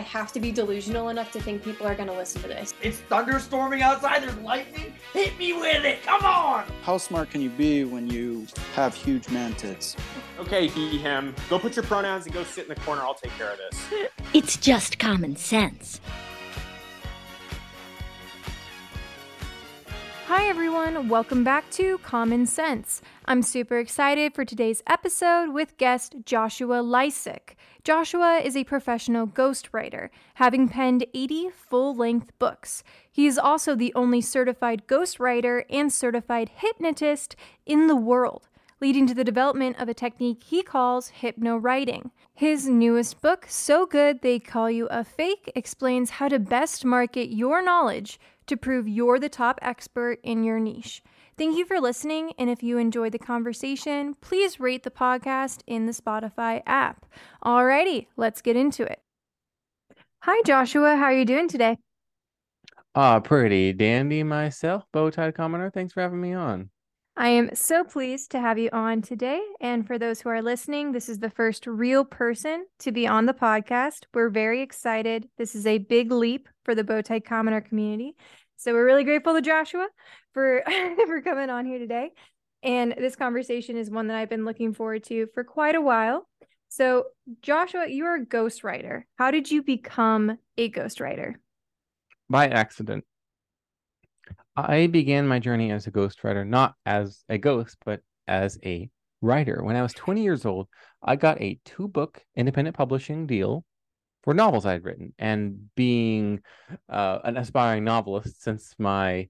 I have to be delusional enough to think people are going to listen to this. It's thunderstorming outside. There's lightning. Hit me with it. Come on. How smart can you be when you have huge man tits? Okay, he, him. Go put your pronouns and go sit in the corner. I'll take care of this. It's just common sense. Hi, everyone. Welcome back to Common Sense. I'm super excited for today's episode with guest Joshua Lisec. Joshua is a professional ghostwriter, having penned 80 full length books. He is also the only certified ghostwriter and certified hypnotist in the world leading to the development of a technique he calls hypno writing. His newest book, So Good They Call You a Fake, explains how to best market your knowledge to prove you're the top expert in your niche. Thank you for listening, and if you enjoyed the conversation, please rate the podcast in the Spotify app. Alrighty, let's get into it. Hi, Joshua. How are you doing today? Ah, pretty dandy myself, Bowtie Commoner. Thanks for having me on. I am so pleased to have you on today. And for those who are listening, this is the first real person to be on the podcast. We're very excited. This is a big leap for the Bowtie Commoner community. So we're really grateful to Joshua for for coming on here today. And this conversation is one that I've been looking forward to for quite a while. So, Joshua, you're a ghostwriter. How did you become a ghostwriter? By accident. I began my journey as a ghostwriter, not as a ghost, but as a writer. When I was 20 years old, I got a two book independent publishing deal for novels I had written. And being uh, an aspiring novelist since my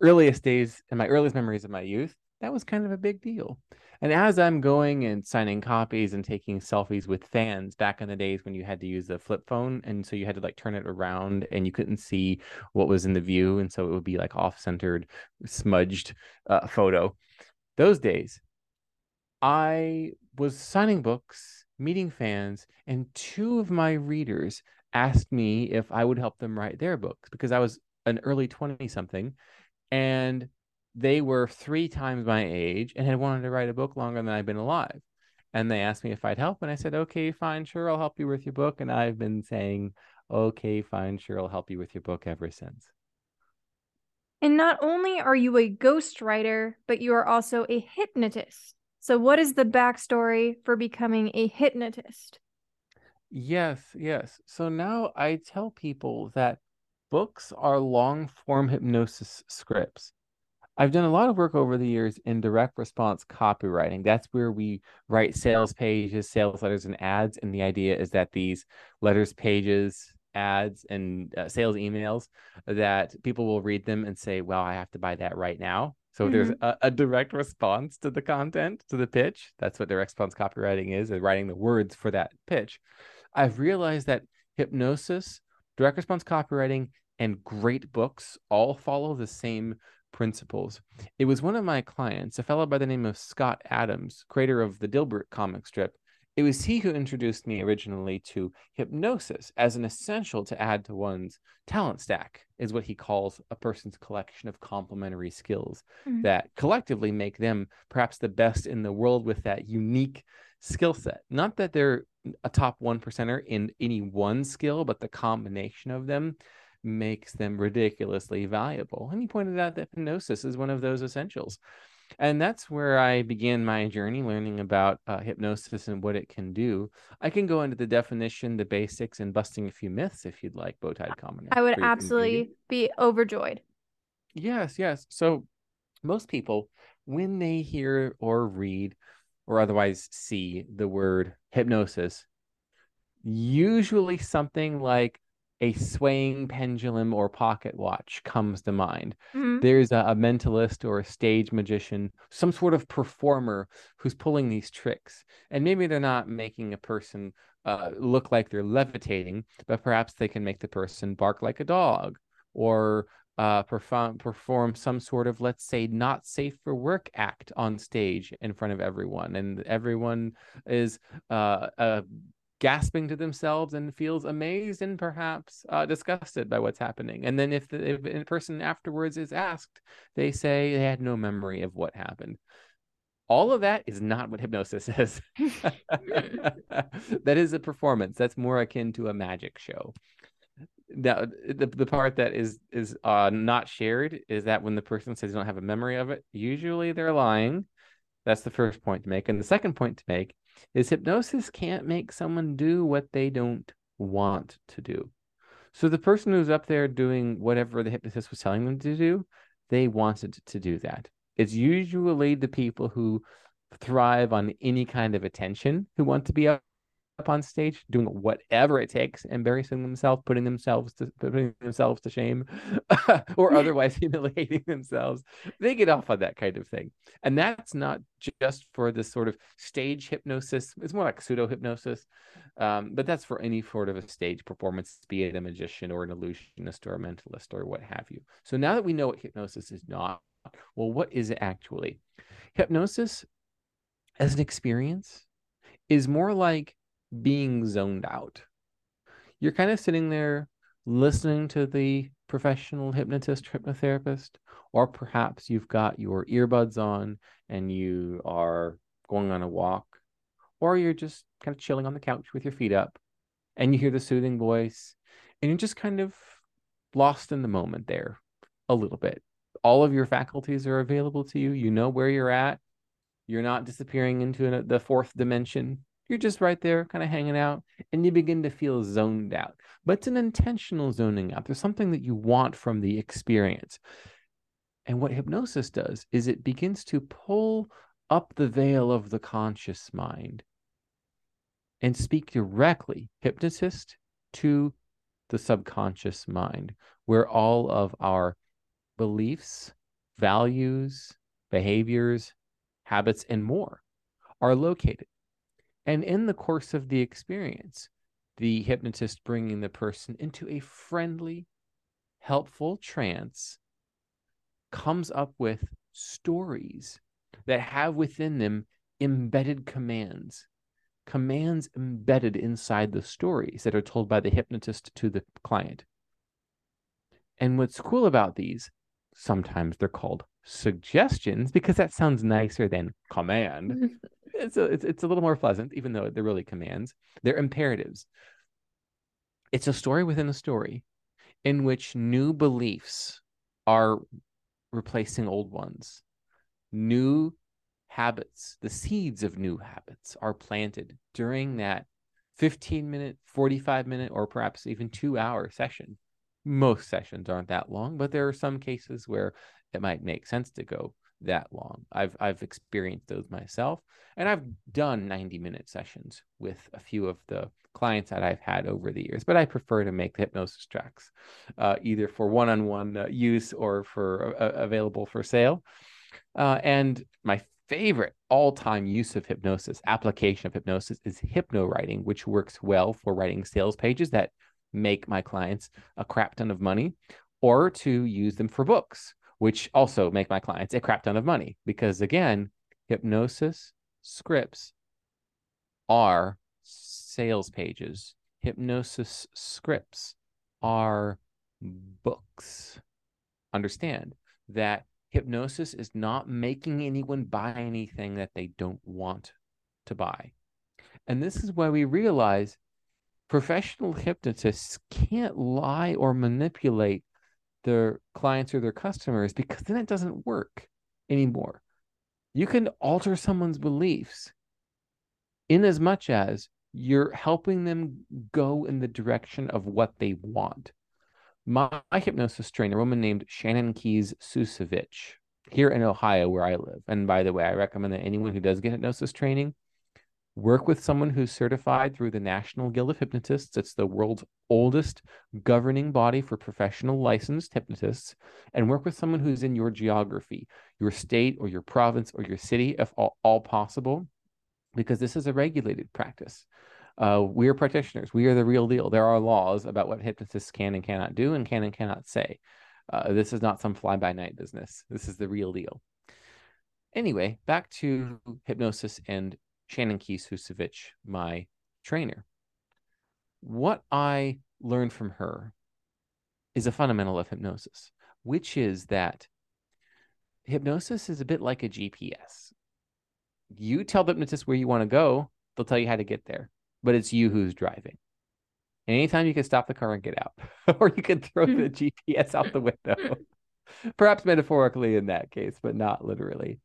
earliest days and my earliest memories of my youth, that was kind of a big deal. And as I'm going and signing copies and taking selfies with fans back in the days when you had to use a flip phone, and so you had to like turn it around and you couldn't see what was in the view, and so it would be like off-centered, smudged uh, photo. Those days, I was signing books, meeting fans, and two of my readers asked me if I would help them write their books because I was an early 20 something and they were three times my age and had wanted to write a book longer than I've been alive. And they asked me if I'd help. And I said, okay, fine, sure, I'll help you with your book. And I've been saying, okay, fine, sure, I'll help you with your book ever since. And not only are you a ghostwriter, but you are also a hypnotist. So, what is the backstory for becoming a hypnotist? Yes, yes. So now I tell people that books are long form hypnosis scripts. I've done a lot of work over the years in direct response copywriting. That's where we write sales pages, sales letters, and ads. And the idea is that these letters, pages, ads, and uh, sales emails that people will read them and say, "Well, I have to buy that right now." So mm-hmm. there's a, a, direct response to the content, to the pitch. That's what direct response copywriting is, is writing the words for that pitch. I've realized that hypnosis, direct response copywriting, and great books all follow the same principles. It was one of my clients, a fellow by the name of Scott Adams, creator of the Dilbert comic strip. It was he who introduced me originally to hypnosis as an essential to add to one's talent stack, is what he calls a person's collection of complementary skills mm-hmm. that collectively make them perhaps the best in the world with that unique skill set. Not that they're a top one percenter in any one skill, but the combination of them makes them ridiculously valuable. And he pointed out that hypnosis is one of those essentials. And that's where I began my journey learning about uh, hypnosis and what it can do. I can go into the definition, the basics, and busting a few myths if you'd like, Bowtie Commoner. I would absolutely be overjoyed. Yes, yes. So most people, when they hear or read or otherwise see the word hypnosis, usually something like a swaying pendulum or pocket watch comes to mind. Mm-hmm. There's a, a, mentalist or a stage magician, some sort of performer who's pulling these tricks. And maybe they're not making a person uh, look like they're levitating, but perhaps they can make the person bark like a dog or uh, perform perform some sort of let's say not safe for work act on stage in front of everyone and everyone is uh, uh gasping to themselves and feels amazed and perhaps uh, disgusted by what's happening. And then if the if person afterwards is asked, they say they had no memory of what happened. All of that is not what hypnosis is. that is a performance. That's more akin to a magic show. Now, the, the part that is is uh, not shared is that when the person says they don't have a memory of it, usually they're lying. That's the first point to make. And the second point to make is hypnosis can't make someone do what they don't want to do. So the person who's up there doing whatever the hypnotist was telling them to do, they wanted to do that. It's usually the people who thrive on any kind of attention who want to be up up on stage doing whatever it takes, embarrassing themselves, putting themselves to putting themselves to shame, or otherwise humiliating themselves. They get off on that kind of thing, and that's not just for this sort of stage hypnosis. It's more like pseudo hypnosis, um, but that's for any sort of a stage performance, be it a magician or an illusionist or a mentalist or what have you. So now that we know what hypnosis is not, well, what is it actually? Hypnosis as an experience is more like being zoned out. You're kind of sitting there listening to the professional hypnotist, hypnotherapist, or perhaps you've got your earbuds on and you are going on a walk, or you're just kind of chilling on the couch with your feet up and you hear the soothing voice and you're just kind of lost in the moment there a little bit. All of your faculties are available to you. You know where you're at. You're not disappearing into the fourth dimension you're just right there, kind of hanging out, and you begin to feel zoned out. But it's an intentional zoning out. There's something that you want from the experience. And what hypnosis does is it begins to pull up the veil of the conscious mind and speak directly, hypnotist, to the subconscious mind, where all of our beliefs, values, behaviors, habits, and more are located. And in the course of the experience, the hypnotist bringing the person into a friendly, helpful trance comes up with stories that have within them embedded commands, commands embedded inside the stories that are told by the hypnotist to the client. And what's cool about these, sometimes they're called suggestions because that sounds nicer than command. it's a it's, it's a little more pleasant, even though they're really commands. They're imperatives. It's a story within a story in which new beliefs are replacing old ones. New habits, the seeds of new habits are planted during that 15 minute, 45 minute, or perhaps even two hour session. Most sessions aren't that long, but there are some cases where it might make sense to go that long. I've I've experienced those myself, and I've done 90 minute sessions with a few of the clients that I've had over the years. But I prefer to make the hypnosis tracks, uh, either for one on one use or for uh, available for sale. Uh, and my favorite all time use of hypnosis, application of hypnosis, is hypno writing, which works well for writing sales pages that make my clients a crap ton of money, or to use them for books which also make my clients a crap ton of money because again, hypnosis scripts are sales pages. Hypnosis scripts are books. Understand that hypnosis is not making anyone buy anything that they don't want to buy. And this is why we realize professional hypnotists can't lie or manipulate their clients or their customers because then it doesn't work anymore. You can alter someone's beliefs in as much as you're helping them go in the direction of what they want. My, my hypnosis trainer, a woman named Shannon Keys Susevich, here in Ohio, where I live. And by the way, I recommend that anyone who does get hypnosis training work with someone who's certified through the National Guild of Hypnotists. It's the world's oldest governing body for professional licensed hypnotists, and work with someone who's in your geography, your state or your province or your city, if all, all possible, because this is a regulated practice. Uh, we are practitioners. We are the real deal. There are laws about what hypnotists can and cannot do and can and cannot say. Uh, this is not some fly by night business. This is the real deal. Anyway, back to hypnosis and Shannon Keys Husevich, my trainer. What I learned from her is a fundamental of hypnosis, which is that hypnosis is a bit like a GPS. you tell the hypnotist where you want to go, they'll tell you how to get there, but it's you who's driving. And anytime you can stop the car and get out, or you can throw the GPS out the window, perhaps metaphorically in that case, but not literally.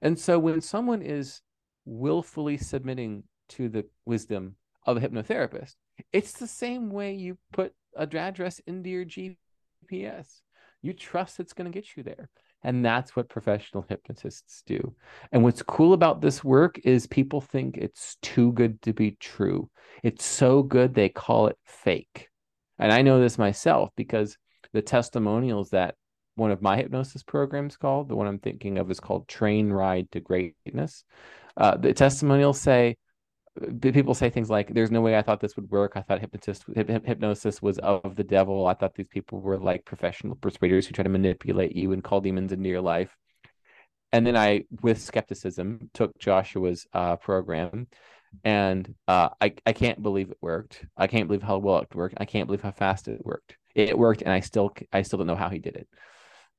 And so when someone is willfully submitting to the wisdom of a hypnotherapist, it's the same way you put a address into your GPS. You trust it's going to get you there. And that's what professional hypnotists do. And what's cool about this work is people think it's too good to be true. It's so good they call it fake. And I know this myself because the testimonials that one of my hypnosis programs called, the one I'm thinking of is called Train Ride to Greatness. Uh, the testimonials say, people say things like there's no way i thought this would work. I thought hypnotist hypnosis was of the devil. I thought these people were like professional persuaders who try to manipulate you and call demons into your life. And then i with skepticism took joshua's uh, program and uh, I, I can't believe it worked. I can't believe how well it worked. I can't believe how fast it worked. It worked and i still i still don't know how he did it.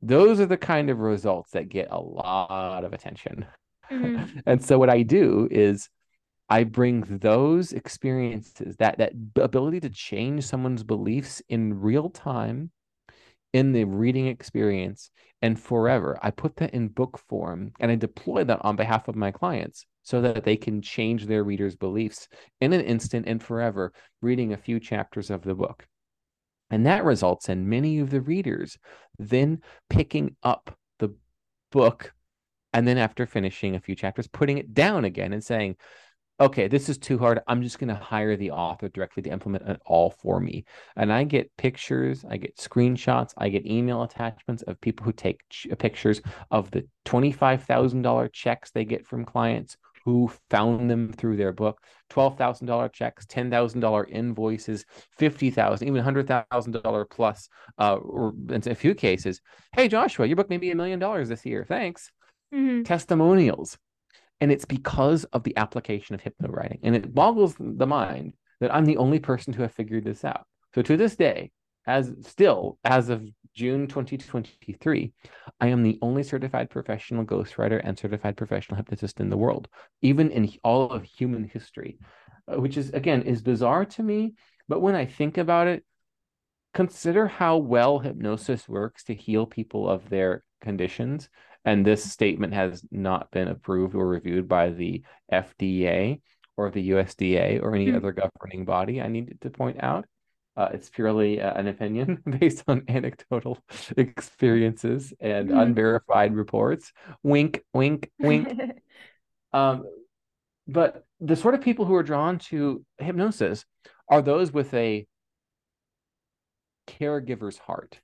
Those are the kind of results that get a lot of attention mm-hmm. and so what i do is I bring those experiences, that that ability to change someone's beliefs in real time in the reading experience and forever. I put that in book form and I deploy that on behalf of my clients so that they can change their readers' beliefs in an instant and forever, reading a few chapters of the book. And that results in many of the readers then picking up the book and then after finishing a few chapters, putting it down again and saying, okay, this is too hard. I'm just going to hire the author directly to implement it all for me. And I get pictures, I get screenshots, I get email attachments of people who take ch- pictures of the $25,000 checks they get from clients who found them through their book $12,000 checks, $10,000 invoices, 50,000, even $100,000 plus, uh, or in a few cases, hey, Joshua, your book may be a million dollars this year. Thanks. Mm-hmm. Testimonials and it's because of the application of hypno writing. And it boggles the mind that I'm the only person to have figured this out. So to this day, as still as of June 2023, I am the only certified professional ghostwriter and certified professional hypnotist in the world, even in all of human history, uh, which is again is bizarre to me. But when I think about it, consider how well hypnosis works to heal people of their conditions and this statement has not been approved or reviewed by the FDA or the USDA or any mm-hmm. other governing body. I need to point out. Uh, it's purely uh, an opinion based on anecdotal experiences and mm-hmm. unverified reports. Wink, wink, wink. um, but the sort of people who are drawn to hypnosis are those with a caregiver's heart.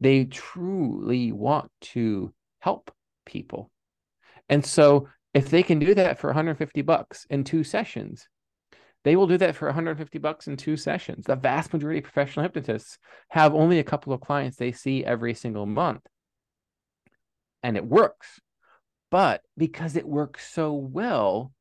They truly want to help people. And so if they can do that for 150 bucks in two sessions, they will do that for 150 bucks in two sessions. The vast majority of professional hypnotists have only a couple of clients they see every single month. And it works. But because it works so well,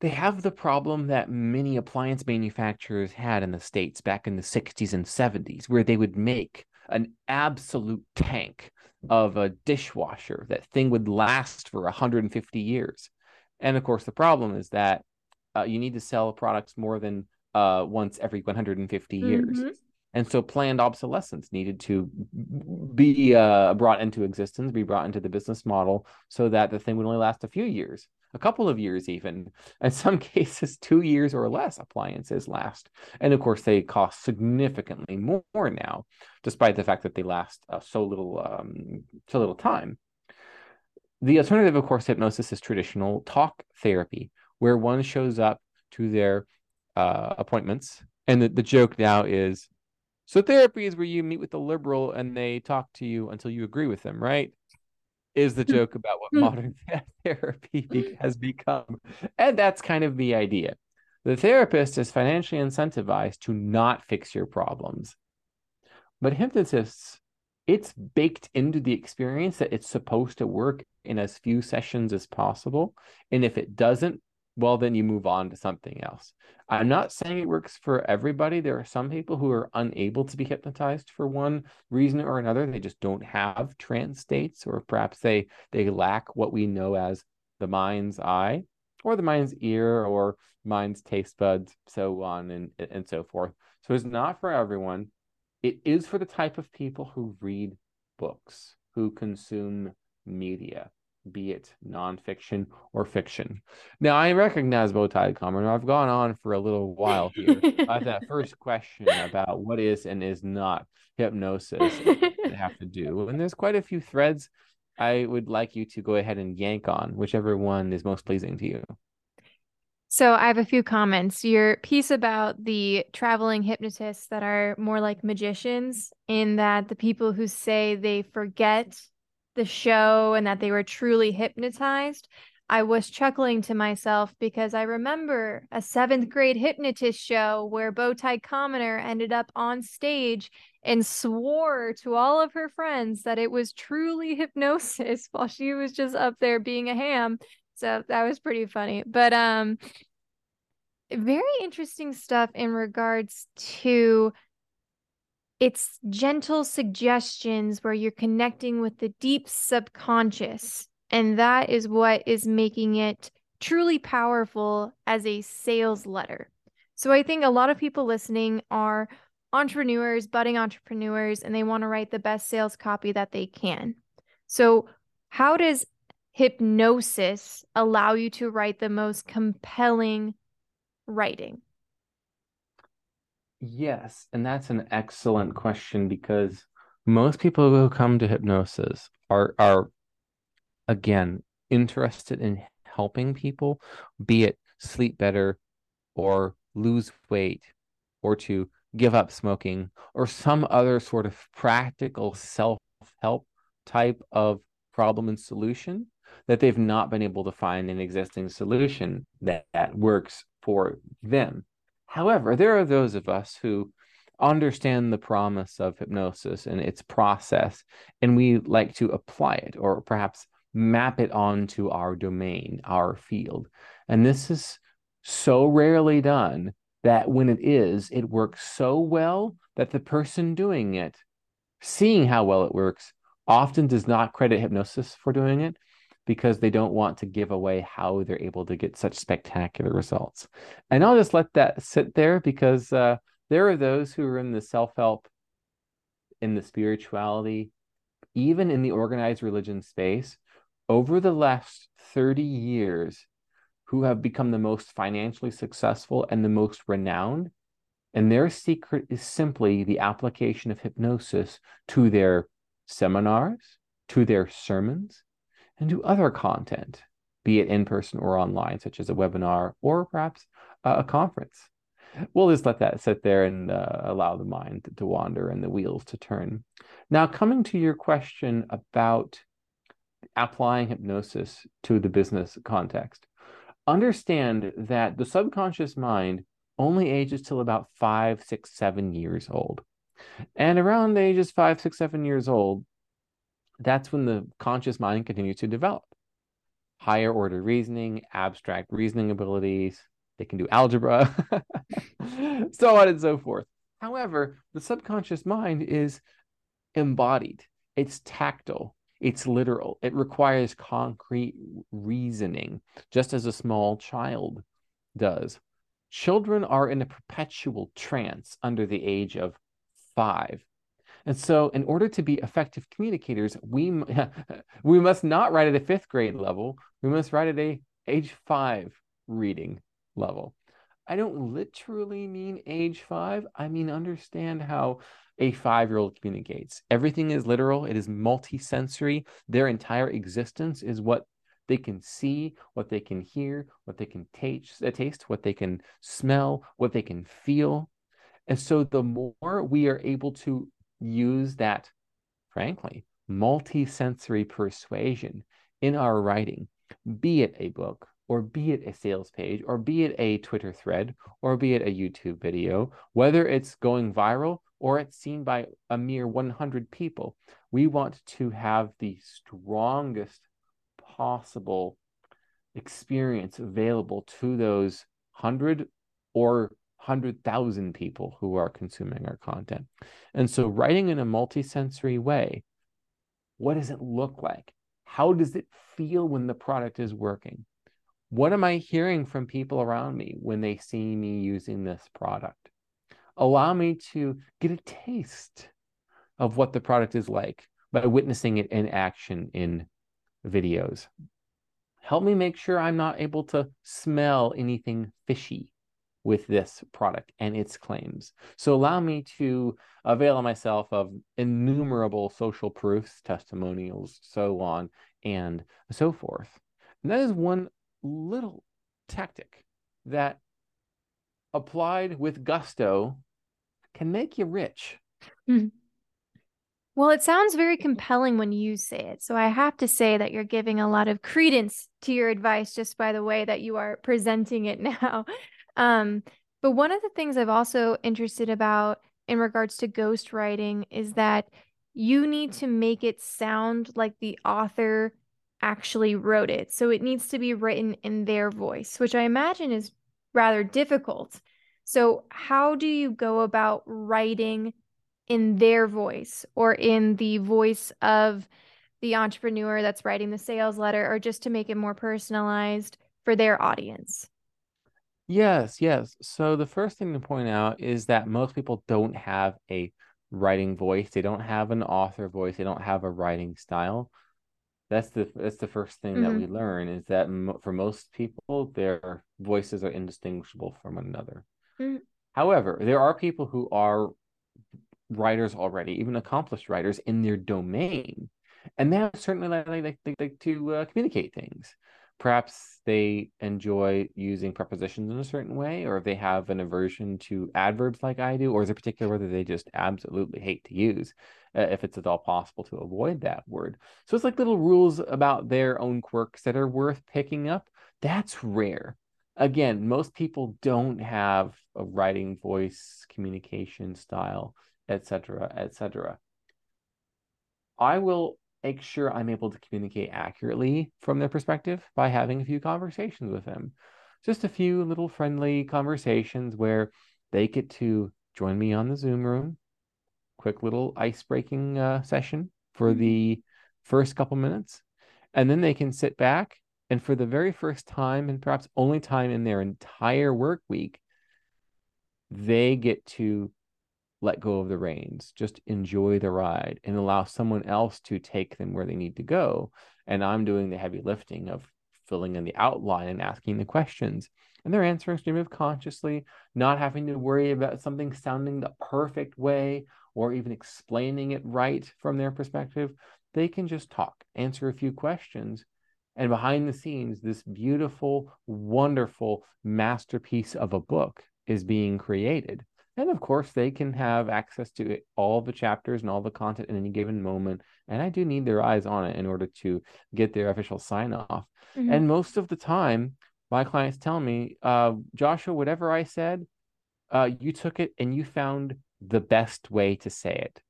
they have the problem that many appliance manufacturers had in the States back in the 60s and 70s, where they would make an absolute tank of a dishwasher. That thing would last for 150 years. And of course, the problem is that uh, you need to sell products more than uh, once every 150 years. Mm-hmm. And so planned obsolescence needed to be uh, brought into existence, be brought into the business model so that the thing would only last a few years a couple of years even. In some cases two years or less appliances last. And of course they cost significantly more now despite the fact that they last uh, so little um, so little time. The alternative of course hypnosis is traditional talk therapy where one shows up to their uh, appointments. And the, the joke now is so therapy is where you meet with the liberal and they talk to you until you agree with them right is the hmm. joke about what hmm. modern therapy hmm. has become. And that's kind of the idea. The therapist is financially incentivized to not fix your problems. But hypnotists, it's baked into the experience that it's supposed to work in as few sessions as possible. And if it doesn't, well, then you move on to something else. I'm not saying it works for everybody. There are some people who are unable to be hypnotized for one reason or another. They just don't have trance states, or perhaps they they lack what we know as the mind's eye or the mind's ear or mind's taste buds, so on and, and so forth. So it's not for everyone. It is for the type of people who read books, who consume media, be it nonfiction or fiction. Now, I recognize Bowtie Commoner. I've gone on for a little while here. I have that first question about what is and is not hypnosis to have to do. And there's quite a few threads I would like you to go ahead and yank on, whichever one is most pleasing to you. So I have a few comments. Your piece about the traveling hypnotists that are more like magicians, in that the people who say they forget the show and that they were truly hypnotized. I was chuckling to myself because I remember a seventh grade hypnotist show where Bowtie Commoner ended up on stage and swore to all of her friends that it was truly hypnosis while she was just up there being a ham. So that was pretty funny. But um very interesting stuff in regards to its gentle suggestions where you're connecting with the deep subconscious and that is what is making it truly powerful as a sales letter. So I think a lot of people listening are entrepreneurs, budding entrepreneurs, and they want to write the best sales copy that they can. So, how does hypnosis allow you to write the most compelling writing? Yes, and that's an excellent question because most people who come to hypnosis are are again interested in helping people, be it sleep better or lose weight or to give up smoking or some other sort of practical self-help type of problem and solution that they've not been able to find an existing solution that, that works for them. However, there are those of us who understand the promise of hypnosis and its process, and we like to apply it or perhaps map it onto our domain, our field. And this is so rarely done that when it is, it works so well that the person doing it, seeing how well it works, often does not credit hypnosis for doing it because they don't want to give away how they're able to get such spectacular results. And I'll just let that sit there because uh, there are those who are in the self help, in the spirituality, even in the organized religion space over the last 30 years who have become the most financially successful and the most renowned. And their secret is simply the application of hypnosis to their seminars, to their sermons, and to other content, be it in person or online, such as a webinar or perhaps a conference. We'll just let that sit there and uh, allow the mind to wander and the wheels to turn. Now, coming to your question about applying hypnosis to the business context. Understand that the subconscious mind only ages till about five, six, seven years old. And around the ages five, six, seven years old, that's when the conscious mind continues to develop. Higher order reasoning, abstract reasoning abilities, they can do algebra, so on and so forth. However, the subconscious mind is embodied, it's tactile, it's literal. It requires concrete reasoning, just as a small child does. Children are in a perpetual trance under the age of five. And so, in order to be effective communicators, we, we must not write at a fifth grade level. We must write at a age five reading level. I don't literally mean age five. I mean, understand how a five year old communicates. Everything is literal, it is multisensory. Their entire existence is what they can see, what they can hear, what they can taste, uh, taste, what they can smell, what they can feel. And so the more we are able to use that, frankly, multisensory persuasion in our writing, be it a book, or be it a sales page, or be it a Twitter thread, or be it a YouTube video, whether it's going viral or it's seen by a mere 100 people. We want to have the strongest possible experience available to those 100 or 100,000 people who are consuming our content. And so, writing in a multisensory way, what does it look like? How does it feel when the product is working? What am I hearing from people around me when they see me using this product? Allow me to get a taste of what the product is like by witnessing it in action in videos. Help me make sure I'm not able to smell anything fishy with this product and its claims. So allow me to avail myself of innumerable social proofs, testimonials, so on and so forth. And that is one little tactic that applied with gusto can make you rich. Mm-hmm. Well, it sounds very compelling when you say it. So I have to say that you're giving a lot of credence to your advice just by the way that you are presenting it now. Um, but one of the things I've also interested about in regards to ghostwriting is that you need to make it sound like the author actually wrote it. So it needs to be written in their voice, which I imagine is rather difficult. So, how do you go about writing in their voice or in the voice of the entrepreneur that's writing the sales letter, or just to make it more personalized for their audience? Yes, yes. So, the first thing to point out is that most people don't have a writing voice, they don't have an author voice, they don't have a writing style that's the that's the first thing mm-hmm. that we learn is that mo- for most people their voices are indistinguishable from one another mm-hmm. however there are people who are writers already even accomplished writers in their domain and they certainly like, like, like, like to uh, communicate things perhaps they enjoy using prepositions in a certain way or if they have an aversion to adverbs like i do or is it particular whether they just absolutely hate to use uh, if it's at all possible to avoid that word. So it's like little rules about their own quirks that are worth picking up. That's rare. Again, most people don't have a writing voice, communication style, etc., etc. I will make sure I'm able to communicate accurately from their perspective by having a few conversations with them. Just a few little friendly conversations where they get to join me on the Zoom room quick little ice breaking uh, session for mm-hmm. the first couple minutes. And then they can sit back and for the very first time and perhaps only time in their entire work week, they get to let go of the reins, just enjoy the ride and allow someone else to take them where they need to go. And I'm doing the heavy lifting of filling in the outline and asking the questions. And they're answering stream of consciously, not having to worry about something sounding the perfect way or even explaining it right from their perspective. They can just talk, answer a few questions, and behind the scenes, this beautiful, wonderful masterpiece of a book is being created. And of course, they can have access to all the chapters and all the content in any given moment. And I do need their eyes on it in order to get their official sign off. Mm-hmm. And most of the time, my clients tell me, uh, Joshua, whatever I said, uh, you took it and you found the best way to say it.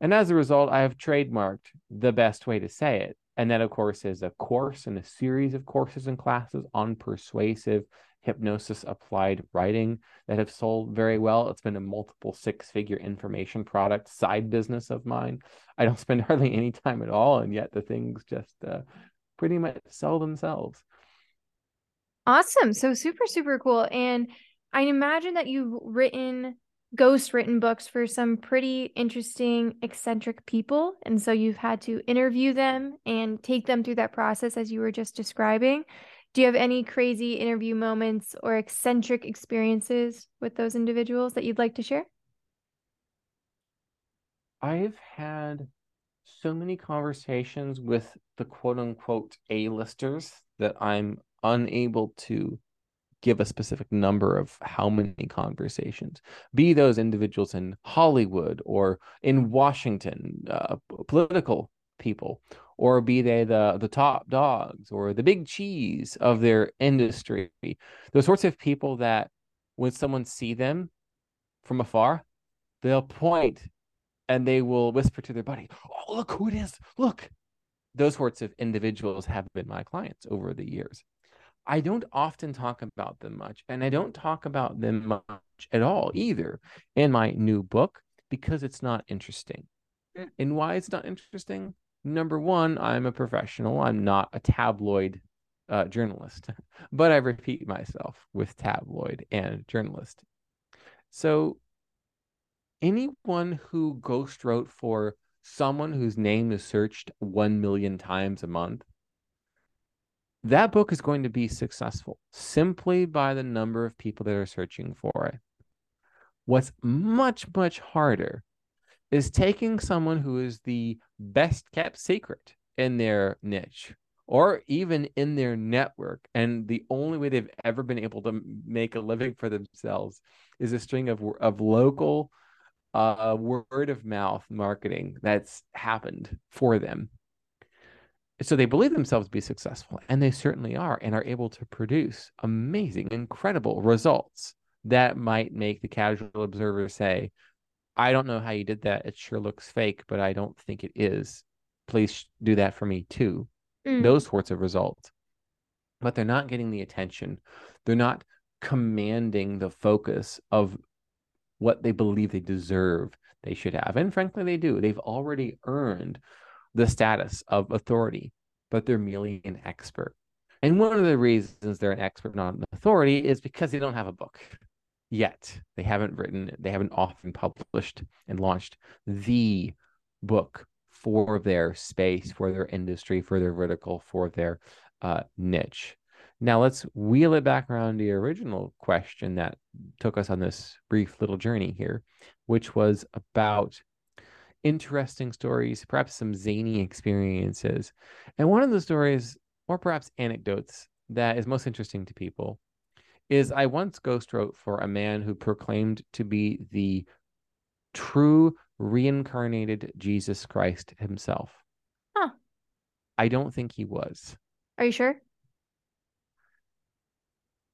And as a result, I have trademarked the best way to say it. And that, of course, is a course and a series of courses and classes on persuasive hypnosis applied writing that have sold very well. It's been a multiple six figure information product side business of mine. I don't spend hardly any time at all, and yet the things just uh, pretty much sell themselves. Awesome. So super, super cool. And I imagine that you've written ghost written books for some pretty interesting, eccentric people. And so you've had to interview them and take them through that process as you were just describing. Do you have any crazy interview moments or eccentric experiences with those individuals that you'd like to share? I've had so many conversations with the quote unquote A-listers that I'm unable to give a specific number of how many conversations, be those individuals in Hollywood or in Washington, uh, political people, or be they the, the top dogs or the big cheese of their industry. Those sorts of people that when someone see them from afar, they'll point and they will whisper to their buddy, Oh, look who it is. Look. Those sorts of individuals have been my clients over the years. I don't often talk about them much, and I don't talk about them much at all either in my new book because it's not interesting. And why it's not interesting? Number one, I'm a professional. I'm not a tabloid uh, journalist, but I repeat myself with tabloid and journalist. So, anyone who ghost wrote for someone whose name is searched 1 million times a month, that book is going to be successful simply by the number of people that are searching for it. What's much, much harder is taking someone who is the best kept secret in their niche or even in their network. And the only way they've ever been able to make a living for themselves is a string of of local uh, word of mouth marketing that's happened for them. So they believe themselves to be successful and they certainly are and are able to produce amazing incredible results that might make the casual observer say I don't know how you did that. It sure looks fake, but I don't think it is. Please do that for me too. Mm. Those sorts of results. But they're not getting the attention. They're not commanding the focus of what they believe they deserve they should have. And frankly, they do. They've already earned the status of authority, but they're merely an expert. And one of the reasons they're an expert, not an authority, is because they don't have a book yet. They haven't written, they haven't often published and launched the book for their space, for their industry, for their vertical, for their uh, niche. Now let's wheel it back around to the original question that took us on this brief little journey here, which was about interesting stories, perhaps some zany experiences. And one of the stories, or perhaps anecdotes, that is most interesting to people is I once ghost wrote for a man who proclaimed to be the true reincarnated Jesus Christ himself. Huh. I don't think he was. Are you sure?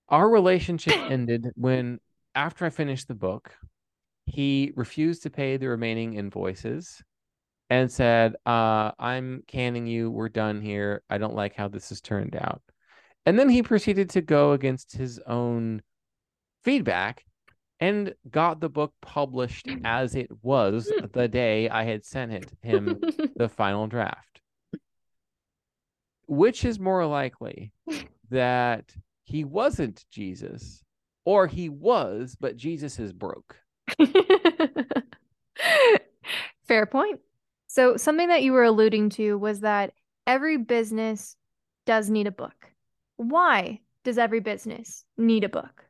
Our relationship ended when, after I finished the book, he refused to pay the remaining invoices and said, uh, I'm canning you. We're done here. I don't like how this has turned out. And then he proceeded to go against his own feedback and got the book published as it was hmm. the day I had sent it him the final draft. Which is more likely that he wasn't Jesus or he was, but Jesus is broke? Fair point. So, something that you were alluding to was that every business does need a book. Why does every business need a book?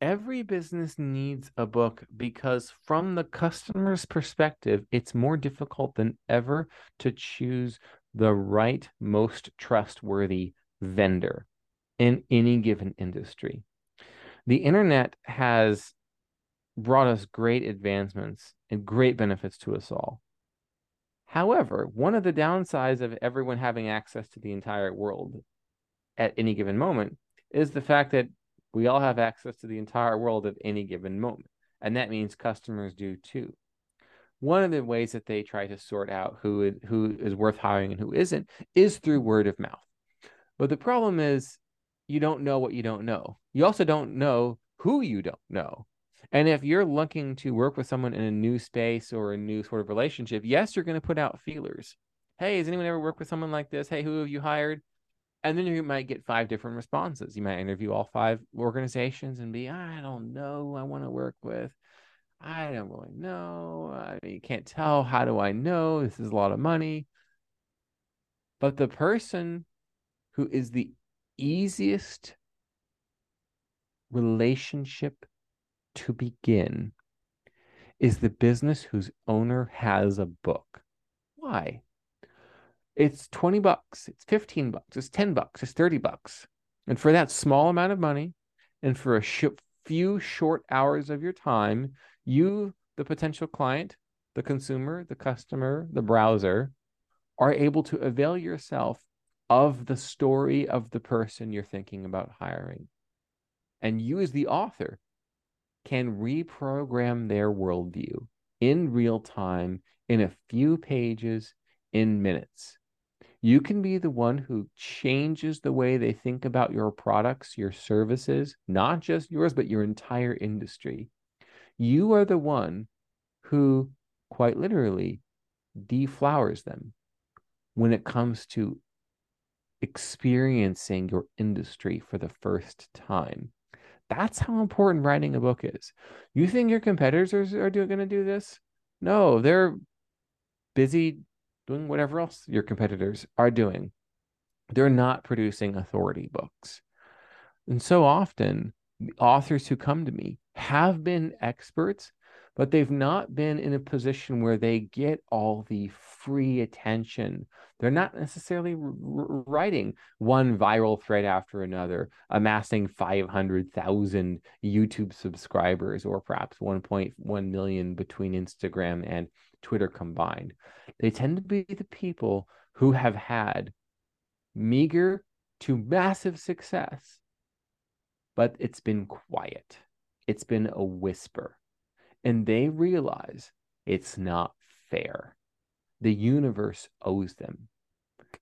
Every business needs a book because, from the customer's perspective, it's more difficult than ever to choose the right, most trustworthy vendor in any given industry. The internet has brought us great advancements and great benefits to us all. However, one of the downsides of everyone having access to the entire world at any given moment is the fact that we all have access to the entire world at any given moment. And that means customers do too. One of the ways that they try to sort out who who is worth hiring and who isn't is through word of mouth. But the problem is you don't know what you don't know. You also don't know who you don't know. And if you're looking to work with someone in a new space or a new sort of relationship, yes, you're going to put out feelers. Hey, has anyone ever worked with someone like this? Hey, who have you hired? And then you might get five different responses. You might interview all five organizations and be, I don't know, I want to work with. I don't really know. I mean, you can't tell. How do I know? This is a lot of money. But the person who is the easiest relationship to begin is the business whose owner has a book. Why? It's 20 bucks, it's 15 bucks, it's 10 bucks, it's 30 bucks. And for that small amount of money and for a sh- few short hours of your time, you, the potential client, the consumer, the customer, the browser, are able to avail yourself of the story of the person you're thinking about hiring. And you, as the author, can reprogram their worldview in real time in a few pages in minutes. You can be the one who changes the way they think about your products, your services, not just yours, but your entire industry. You are the one who, quite literally, deflowers them when it comes to experiencing your industry for the first time. That's how important writing a book is. You think your competitors are, are going to do this? No, they're busy doing whatever else your competitors are doing. They're not producing authority books. And so often, authors who come to me have been experts but they've not been in a position where they get all the free attention. They're not necessarily writing one viral thread after another, amassing 500,000 YouTube subscribers or perhaps 1.1 million between Instagram and Twitter combined. They tend to be the people who have had meager to massive success, but it's been quiet. It's been a whisper and they realize it's not fair. The universe owes them.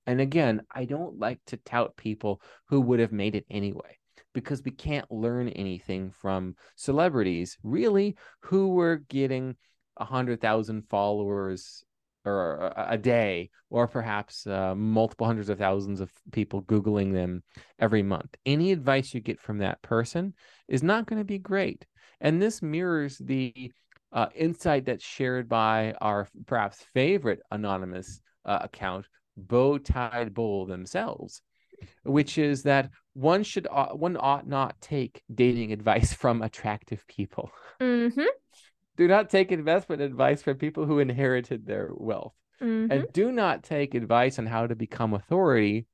And again, I don't like to tout people who would have made it anyway, because we can't learn anything from celebrities, really, who were getting 100,000 followers or a day, or perhaps uh, multiple hundreds of thousands of people Googling them every month. Any advice you get from that person is not going to be great. And this mirrors the uh, insight that's shared by our perhaps favorite anonymous uh, account, Bow Tied Bull themselves, which is that one should uh, one ought not take dating advice from attractive people. Mm-hmm. Do not take investment advice from people who inherited their wealth. Mm-hmm. And do not take advice on how to become authority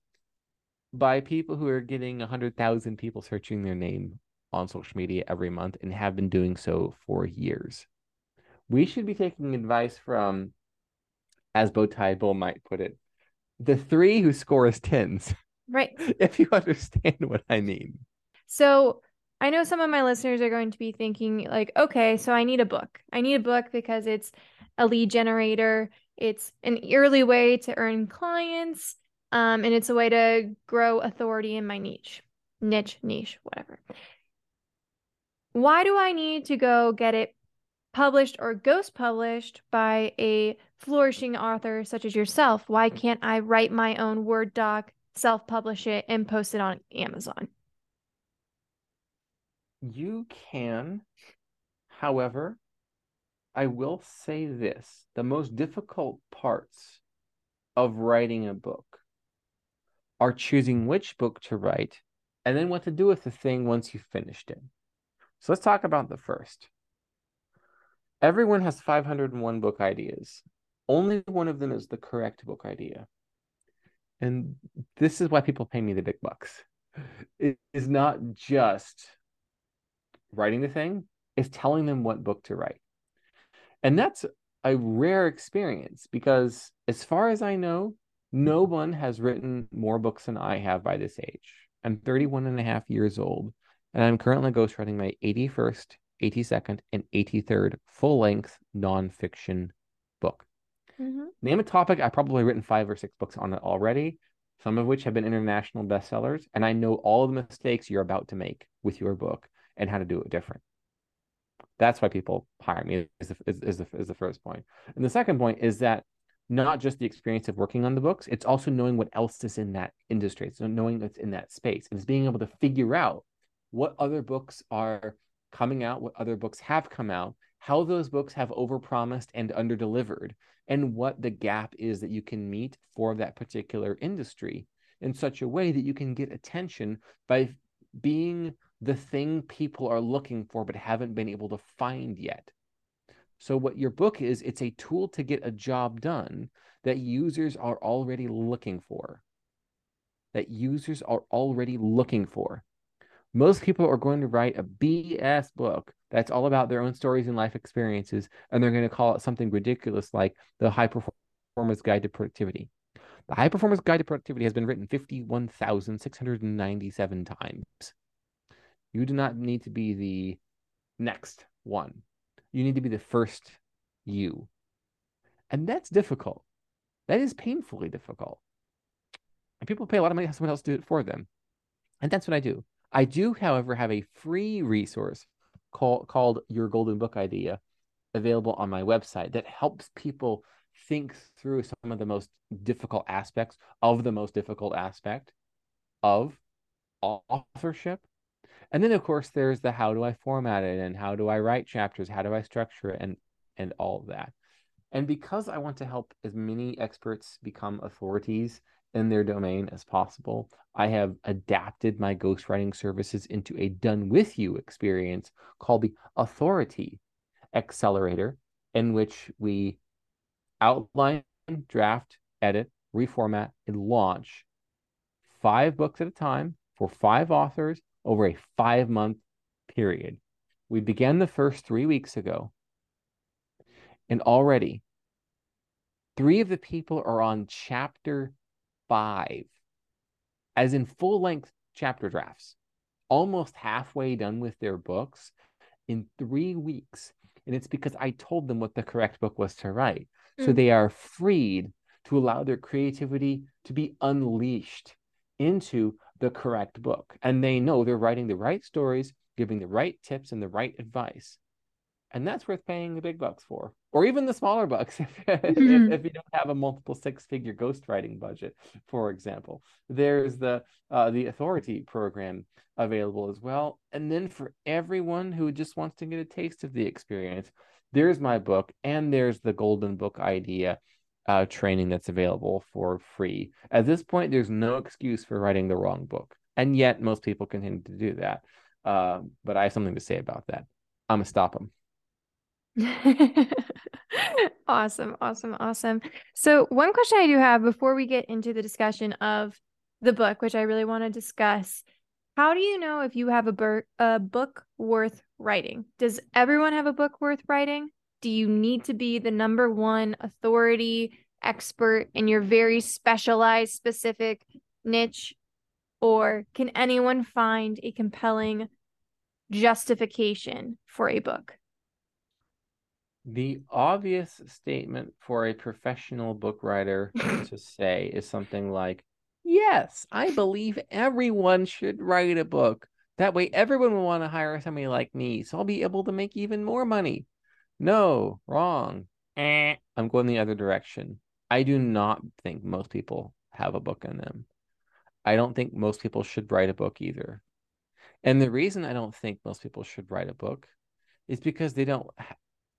by people who are getting 100,000 people searching their name on social media every month and have been doing so for years. We should be taking advice from, as Bowtie Bull might put it, the three who score as tens. Right. If you understand what I mean. So I know some of my listeners are going to be thinking, like, okay, so I need a book. I need a book because it's a lead generator, it's an early way to earn clients, um, and it's a way to grow authority in my niche, niche, niche, whatever why do I need to go get it published or ghost published by a flourishing author such as yourself? Why can't I write my own Word doc, self publish it, and post it on Amazon? You can. However, I will say this the most difficult parts of writing a book are choosing which book to write and then what to do with the thing once you've finished it. So let's talk about the first. Everyone has 501 book ideas. Only one of them is the correct book idea. And this is why people pay me the big bucks. It is not just writing the thing, it's telling them what book to write. And that's a rare experience because, as far as I know, no one has written more books than I have by this age. I'm 31 and a half years old and I'm currently ghostwriting my 81st, 82nd, and 83rd full length nonfiction book. Mm-hmm. Name a topic, I've probably written five or six books on it already, some of which have been international bestsellers. And I know all the mistakes you're about to make with your book and how to do it different. That's why people hire me, is the, is, is, the, is the first point. And the second point is that not just the experience of working on the books, it's also knowing what else is in that industry. So knowing what's in that space. And it's being able to figure out what other books are coming out, what other books have come out, how those books have overpromised and underdelivered, and what the gap is that you can meet for that particular industry in such a way that you can get attention by being the thing people are looking for but haven't been able to find yet. So, what your book is, it's a tool to get a job done that users are already looking for. That users are already looking for. Most people are going to write a BS book that's all about their own stories and life experiences, and they're going to call it something ridiculous like the High Performance Guide to Productivity. The High Performance Guide to Productivity has been written 51,697 times. You do not need to be the next one. You need to be the first you. And that's difficult. That is painfully difficult. And people pay a lot of money to have someone else do it for them. And that's what I do. I do, however, have a free resource call, called Your Golden Book Idea available on my website that helps people think through some of the most difficult aspects of the most difficult aspect of authorship. And then of course there's the how do I format it and how do I write chapters, how do I structure it and and all of that. And because I want to help as many experts become authorities in their domain as possible, I have adapted my ghostwriting services into a done with you experience called the Authority Accelerator, in which we outline, draft, edit, reformat, and launch five books at a time for five authors over a five month period. We began the first three weeks ago, and already three of the people are on chapter five, as in full length chapter drafts, almost halfway done with their books in three weeks. And it's because I told them what the correct book was to write. Mm. So they are freed to allow their creativity to be unleashed into the correct book. And they know they're writing the right stories, giving the right tips and the right advice. And that's worth paying the big bucks for, or even the smaller bucks if, mm-hmm. if, if, you don't have a multiple six figure ghostwriting budget, for example. There's the uh, the authority program available as well. And then for everyone who just wants to get a taste of the experience, there's my book and there's the golden book idea uh, training that's available for free. At this point, there's no excuse for writing the wrong book. And yet, most people continue to do that. Uh, but I have something to say about that. I'm to stop them. awesome, awesome, awesome. So, one question I do have before we get into the discussion of the book, which I really want to discuss how do you know if you have a, bur- a book worth writing? Does everyone have a book worth writing? Do you need to be the number one authority expert in your very specialized, specific niche? Or can anyone find a compelling justification for a book? The obvious statement for a professional book writer to say is something like, Yes, I believe everyone should write a book. That way, everyone will want to hire somebody like me. So I'll be able to make even more money. No, wrong. Eh, I'm going the other direction. I do not think most people have a book in them. I don't think most people should write a book either. And the reason I don't think most people should write a book is because they don't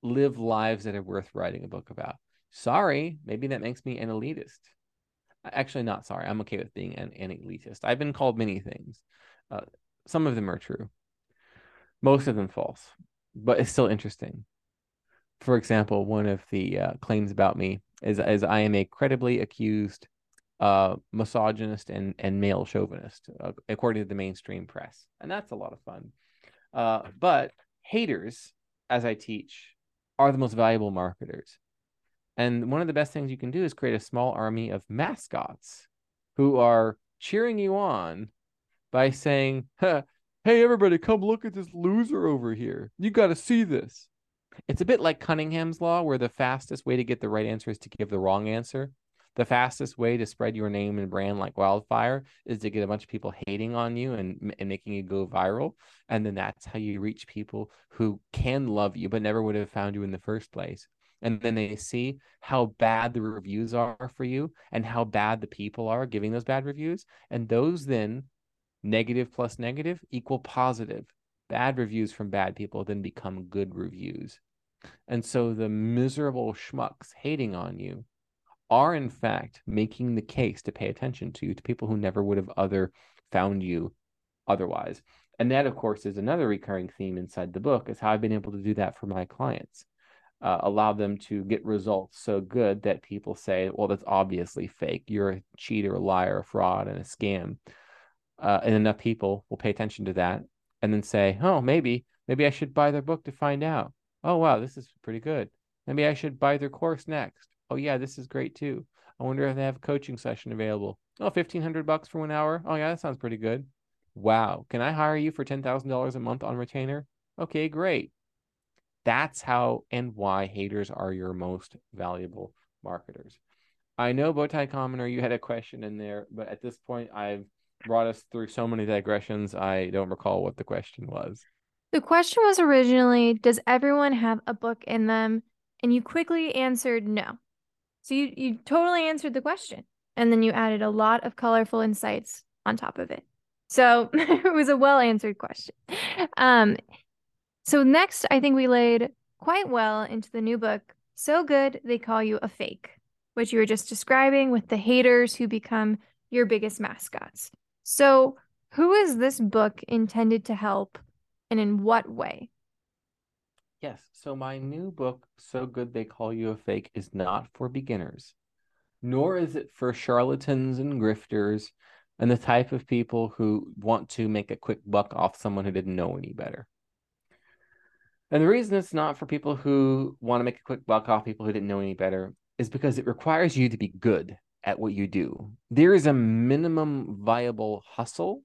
live lives that are worth writing a book about. Sorry, maybe that makes me an elitist. Actually, not sorry. I'm okay with being an, an elitist. I've been called many things. Uh, some of them are true, most of them false, but it's still interesting for example, one of the uh, claims about me is as I am a credibly accused uh, misogynist and, and male chauvinist, uh, according to the mainstream press. And that's a lot of fun. Uh, but haters, as I teach, are the most valuable marketers. And one of the best things you can do is create a small army of mascots who are cheering you on by saying, Hey, everybody, come look at this loser over here. You got to see this. It's a bit like Cunningham's law, where the fastest way to get the right answer is to give the wrong answer. The fastest way to spread your name and brand like wildfire is to get a bunch of people hating on you and, and making it go viral. And then that's how you reach people who can love you, but never would have found you in the first place. And then they see how bad the reviews are for you and how bad the people are giving those bad reviews. And those then negative plus negative equal positive bad reviews from bad people then become good reviews. And so the miserable schmucks hating on you are in fact making the case to pay attention to you to people who never would have other found you otherwise. And that, of course, is another recurring theme inside the book is how I've been able to do that for my clients. Uh, allow them to get results so good that people say, well, that's obviously fake. You're a cheater, a liar, a fraud, and a scam. Uh, and enough people will pay attention to that and then say, oh, maybe, maybe I should buy their book to find out. Oh, wow, this is pretty good. Maybe I should buy their course next. Oh, yeah, this is great too. I wonder if they have a coaching session available. Oh, 1500 bucks for one hour. Oh, yeah, that sounds pretty good. Wow. Can I hire you for $10,000 a month on retainer? Okay, great. That's how and why haters are your most valuable marketers. I know Bowtie Commoner, you had a question in there, but at this point, I've brought us through so many digressions. I don't recall what the question was. The question was originally Does everyone have a book in them? And you quickly answered no. So you you totally answered the question. And then you added a lot of colorful insights on top of it. So it was a well answered question. Um, so next, I think we laid quite well into the new book, So Good They Call You a Fake, which you were just describing with the haters who become your biggest mascots. So, who is this book intended to help and in what way? Yes. So my new book, So Good They Call You a Fake, is not for beginners, nor is it for charlatans and grifters and the type of people who want to make a quick buck off someone who didn't know any better. And the reason it's not for people who want to make a quick buck off people who didn't know any better is because it requires you to be good at what you do. There is a minimum viable hustle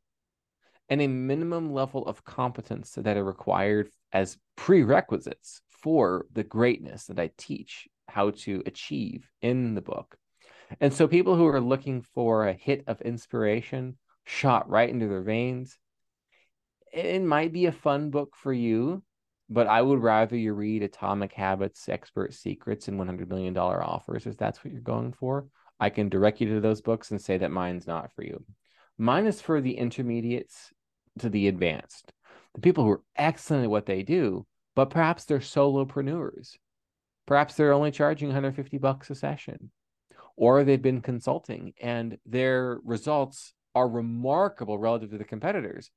and a minimum level of competence that are required as prerequisites for the greatness that I teach how to achieve in the book. And so people who are looking for a hit of inspiration shot right into their veins, it might be a fun book for you, but I would rather you read Atomic Habits, Expert Secrets, and $100 million offers if that's what you're going for. I can direct you to those books and say that mine's not for you. Mine is for the intermediates to the advanced, the people who are excellent at what they do, but perhaps they're solopreneurs. Perhaps they're only charging 150 bucks a session, or they've been consulting and their results are remarkable relative to the competitors.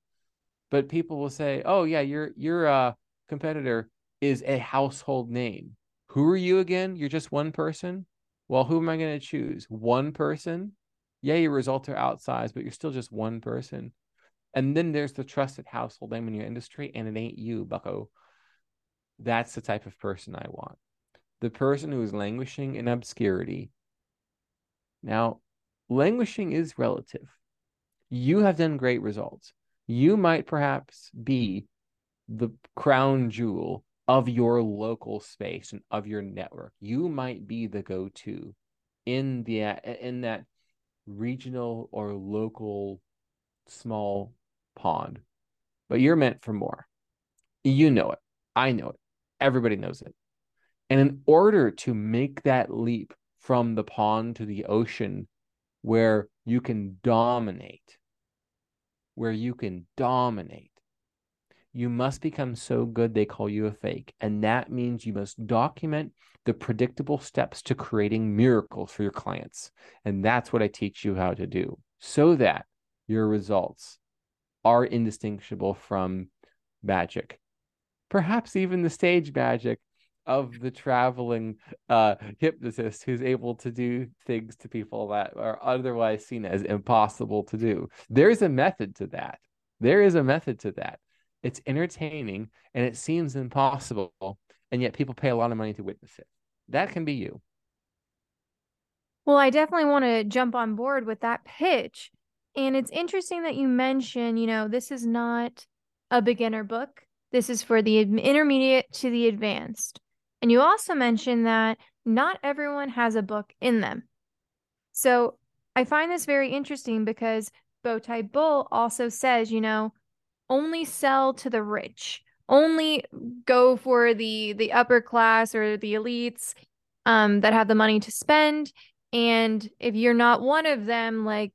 But people will say, "Oh yeah, your your uh, competitor is a household name. Who are you again? You're just one person. Well, who am I going to choose? One person? Yeah, your results are outsized, but you're still just one person. And then there's the trusted household name in your industry, and it ain't you, bucko. That's the type of person I want. The person who is languishing in obscurity. Now, languishing is relative. You have done great results. You might perhaps be the crown jewel of your local space and of your network. You might be the go-to in the in that regional or local small pond, but you're meant for more. You know it. I know it. Everybody knows it. And in order to make that leap from the pond to the ocean where you can dominate, where you can dominate, you must become so good they call you a fake. And that means you must document the predictable steps to creating miracles for your clients. And that's what I teach you how to do so that your results are indistinguishable from magic. Perhaps even the stage magic of the traveling uh, hypnotist who's able to do things to people that are otherwise seen as impossible to do. There's a method to that. There is a method to that. It's entertaining and it seems impossible, and yet people pay a lot of money to witness it. That can be you. Well, I definitely want to jump on board with that pitch and it's interesting that you mention, you know, this is not a beginner book. This is for the intermediate to the advanced. And you also mentioned that not everyone has a book in them. So I find this very interesting because Bowtie Bull also says, you know, only sell to the rich, only go for the the upper class or the elites um, that have the money to spend. And if you're not one of them, like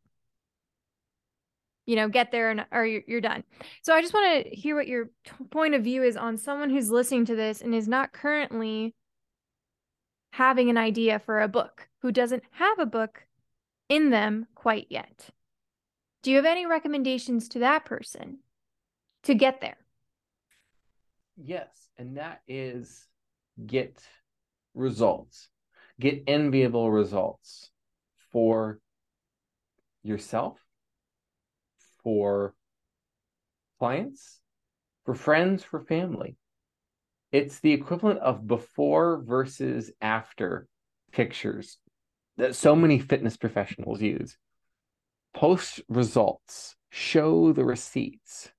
you know get there and or you're, you're done. So i just want to hear what your t- point of view is on someone who's listening to this and is not currently having an idea for a book who doesn't have a book in them quite yet. Do you have any recommendations to that person to get there? Yes and that is get results get enviable results for yourself for clients, for friends, for family. It's the equivalent of before versus after pictures that so many fitness professionals use. Post results, show the receipts,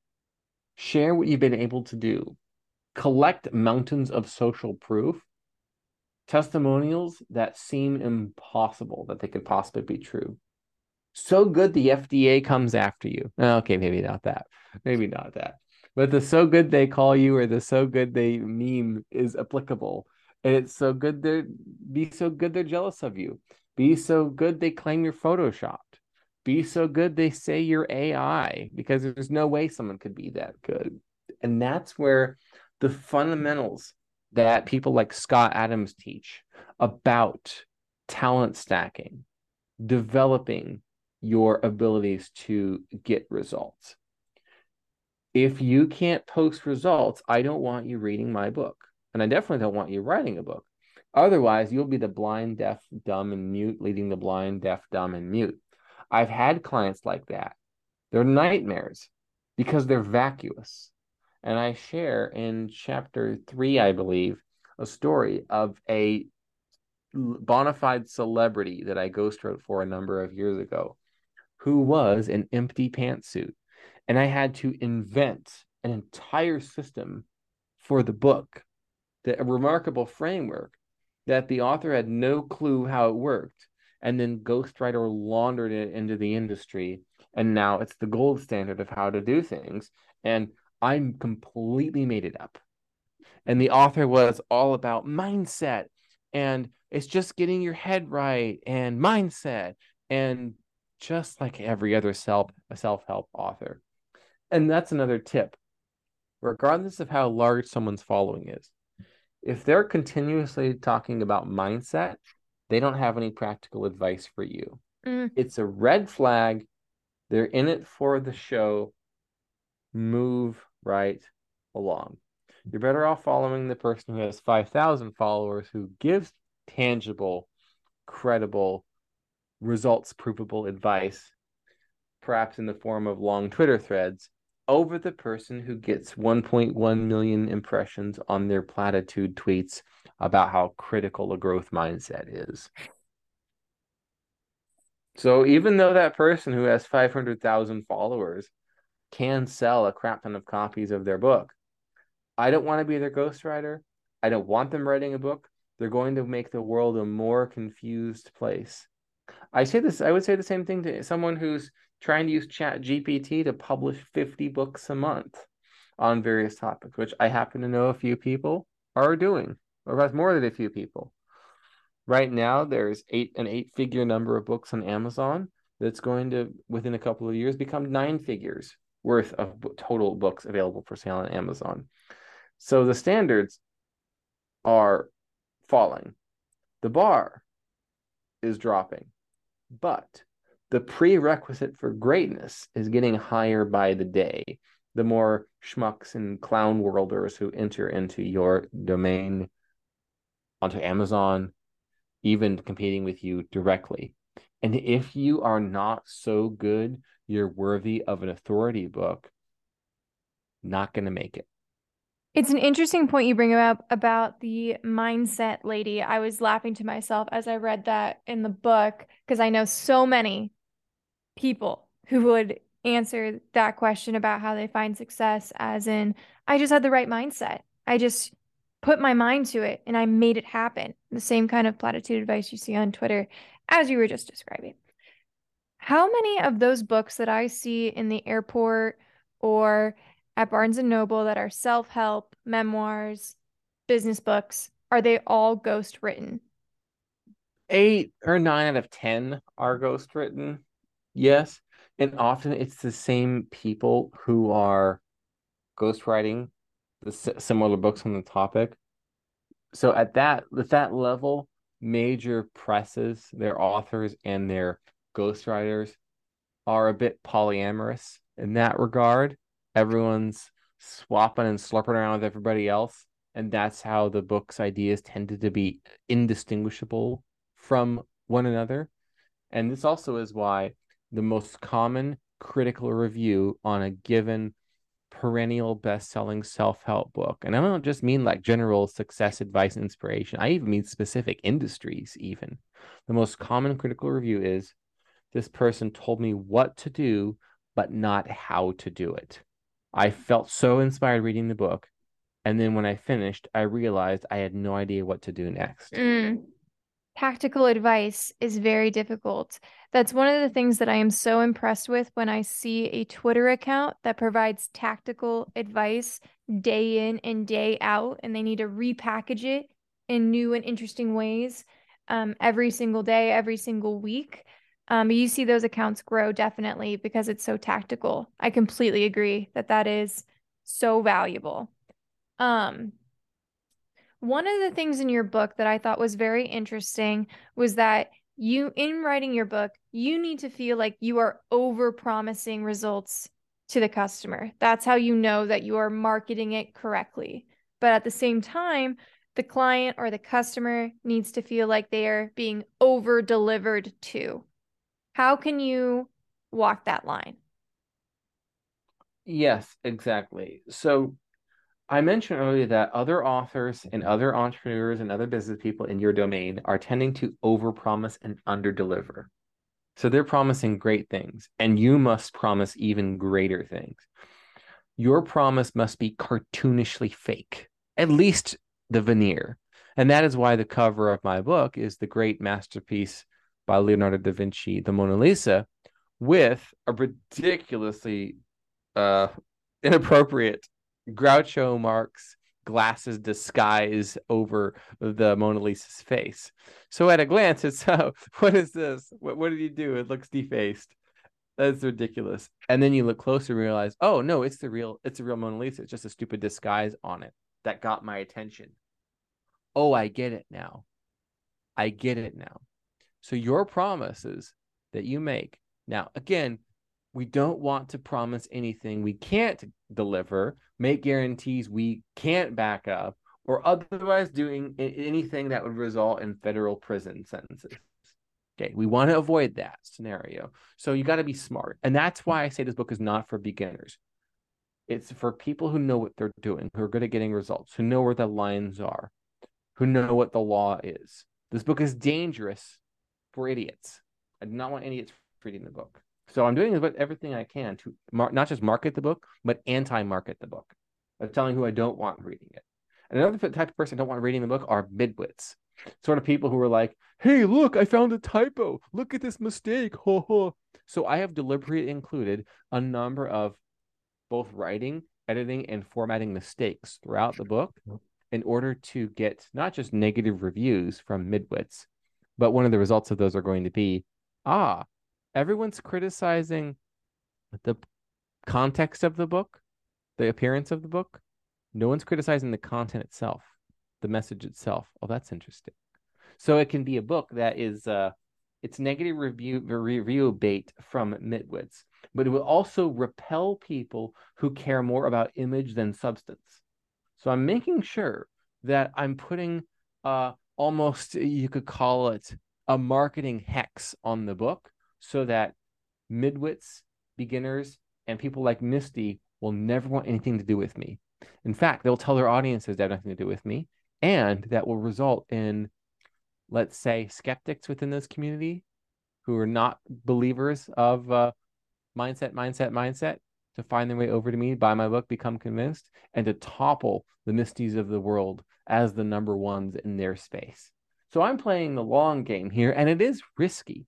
share what you've been able to do, collect mountains of social proof, testimonials that seem impossible that they could possibly be true so good the FDA comes after you. Okay, maybe not that. Maybe not that. But the so good they call you or the so good they meme is applicable. And it's so good they're be so good they're jealous of you. Be so good they claim you're photoshopped. Be so good they say you're AI because there's no way someone could be that good. And that's where the fundamentals that people like Scott Adams teach about talent stacking, developing your abilities to get results. If you can't post results, I don't want you reading my book. And I definitely don't want you writing a book. Otherwise, you'll be the blind, deaf, dumb, and mute, leading the blind, deaf, dumb, and mute. I've had clients like that. They're nightmares because they're vacuous. And I share in chapter three, I believe, a story of a bona fide celebrity that I ghost wrote for a number of years ago who was an empty pantsuit. And I had to invent an entire system for the book, the, a remarkable framework that the author had no clue how it worked. And then Ghostwriter laundered it into the industry. And now it's the gold standard of how to do things. And I completely made it up. And the author was all about mindset and it's just getting your head right and mindset and just like every other self a self-help author. And that's another tip. Regardless of how large someone's following is, if they're continuously talking about mindset, they don't have any practical advice for you. Mm. It's a red flag. They're in it for the show. Move right along. You're better off following the person who has 5,000 followers who gives tangible, credible, results provable advice, perhaps in the form of long Twitter threads, over the person who gets 1.1 million impressions on their platitude tweets about how critical a growth mindset is. So even though that person who has 500,000 followers can sell a crap ton of copies of their book, I don't want to be their ghostwriter. I don't want them writing a book. They're going to make the world a more confused place. I say this, I would say the same thing to someone who's trying to use Chat GPT to publish 50 books a month on various topics, which I happen to know a few people are doing, or perhaps more than a few people. Right now, there's eight an eight figure number of books on Amazon that's going to, within a couple of years, become nine figures worth of total books available for sale on Amazon. So the standards are falling. The bar is dropping. But the prerequisite for greatness is getting higher by the day. The more schmucks and clown worlders who enter into your domain, onto Amazon, even competing with you directly. And if you are not so good, you're worthy of an authority book, not going to make it. It's an interesting point you bring up about the mindset lady. I was laughing to myself as I read that in the book because I know so many people who would answer that question about how they find success as in I just had the right mindset. I just put my mind to it and I made it happen. The same kind of platitude advice you see on Twitter as you were just describing. How many of those books that I see in the airport or at Barnes and Noble that are self help, memoirs, business books, are they all ghost written? Eight or nine out of 10 are ghost written. Yes. And often it's the same people who are ghostwriting the similar books on the topic. So at that at that level, major presses, their authors and their ghostwriters are a bit polyamorous in that regard everyone's swapping and slurping around with everybody else. And that's how the book's ideas tended to be indistinguishable from one another. And this also is why the most common critical review on a given perennial best-selling self-help book and i don't just mean like general success advice and inspiration i even mean specific industries even. The most common critical review is this person told me what to do but not how to do it I felt so inspired reading the book. And then when I finished, I realized I had no idea what to do next. Mm. Tactical advice is very difficult. That's one of the things that I am so impressed with when I see a Twitter account that provides tactical advice day in and day out, and they need to repackage it in new and interesting ways. um, every single day, every single week. Um, you see those accounts grow definitely because it's so tactical. I completely agree that that is so valuable. Um, one of the things in your book that I thought was very interesting was that you, in writing your book, you need to feel like you are over promising results to the customer. That's how you know that you are marketing it correctly. But at the same time, the client or the customer needs to feel like they are being over delivered to. How can you walk that line? Yes, exactly. So I mentioned earlier that other authors and other entrepreneurs and other business people in your domain are tending to overpromise and underdeliver. So they're promising great things, and you must promise even greater things. Your promise must be cartoonishly fake, at least the veneer. And that is why the cover of my book is the great masterpiece by Leonardo da Vinci, the Mona Lisa, with a ridiculously uh, inappropriate Groucho Marx glasses disguise over the Mona Lisa's face. So at a glance, it's oh, what is this? What what did he do? It looks defaced. That's ridiculous. And then you look closer and realize, oh no, it's the real, it's the real Mona Lisa. It's just a stupid disguise on it that got my attention. Oh, I get it now. I get it now. So your promises that you make now, again, we don't want to promise anything we can't deliver, make guarantees we can't back up, or otherwise doing anything that would result in federal prison sentences. Okay, we want to avoid that scenario. So you got to be smart. And that's why I say this book is not for beginners. It's for people who know what they're doing, who are good at getting results, who know where the lines are, who know what the law is. This book is dangerous for idiots. I do not want idiots reading the book. So I'm doing everything I can to mar- not just market the book, but anti-market the book. Of telling who I don't want reading it. And another type of person I don't want reading the book are midwits, sort of people who are like, "Hey, look, I found a typo. Look at this mistake." Ho ho. So I have deliberately included a number of both writing, editing, and formatting mistakes throughout the book in order to get not just negative reviews from midwits, but one of the results of those are going to be, ah, everyone's criticizing the context of the book, the appearance of the book. No one's criticizing the content itself, the message itself. Oh, that's interesting. So it can be a book that is uh it's negative review review bait from midwits, but it will also repel people who care more about image than substance. So I'm making sure that I'm putting uh almost you could call it a marketing hex on the book so that midwits, beginners, and people like Misty will never want anything to do with me. In fact, they'll tell their audiences they have nothing to do with me, and that will result in, let's say, skeptics within this community who are not believers of uh, mindset, mindset, mindset to find their way over to me, buy my book, become convinced, and to topple the Misties of the world as the number ones in their space. So I'm playing the long game here, and it is risky.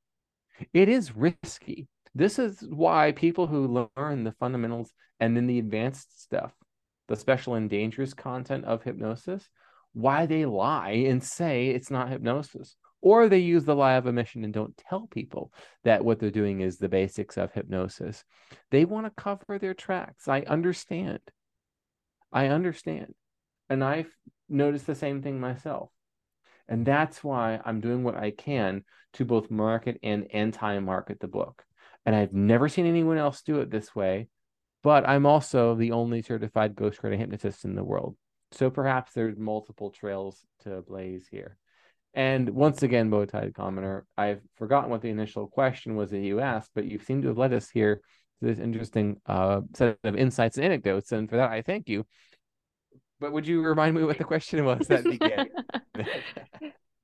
It is risky. This is why people who learn the fundamentals and then the advanced stuff, the special and dangerous content of hypnosis, why they lie and say it's not hypnosis. Or they use the lie of omission and don't tell people that what they're doing is the basics of hypnosis. They want to cover their tracks. I understand. I understand. And I've noticed the same thing myself. And that's why I'm doing what I can to both market and anti market the book. And I've never seen anyone else do it this way, but I'm also the only certified ghostwriter hypnotist in the world. So perhaps there's multiple trails to blaze here. And once again, Bowtie Commoner, I've forgotten what the initial question was that you asked, but you seem to have led us here to this interesting uh, set of insights and anecdotes. And for that, I thank you. But would you remind me what the question was at the beginning?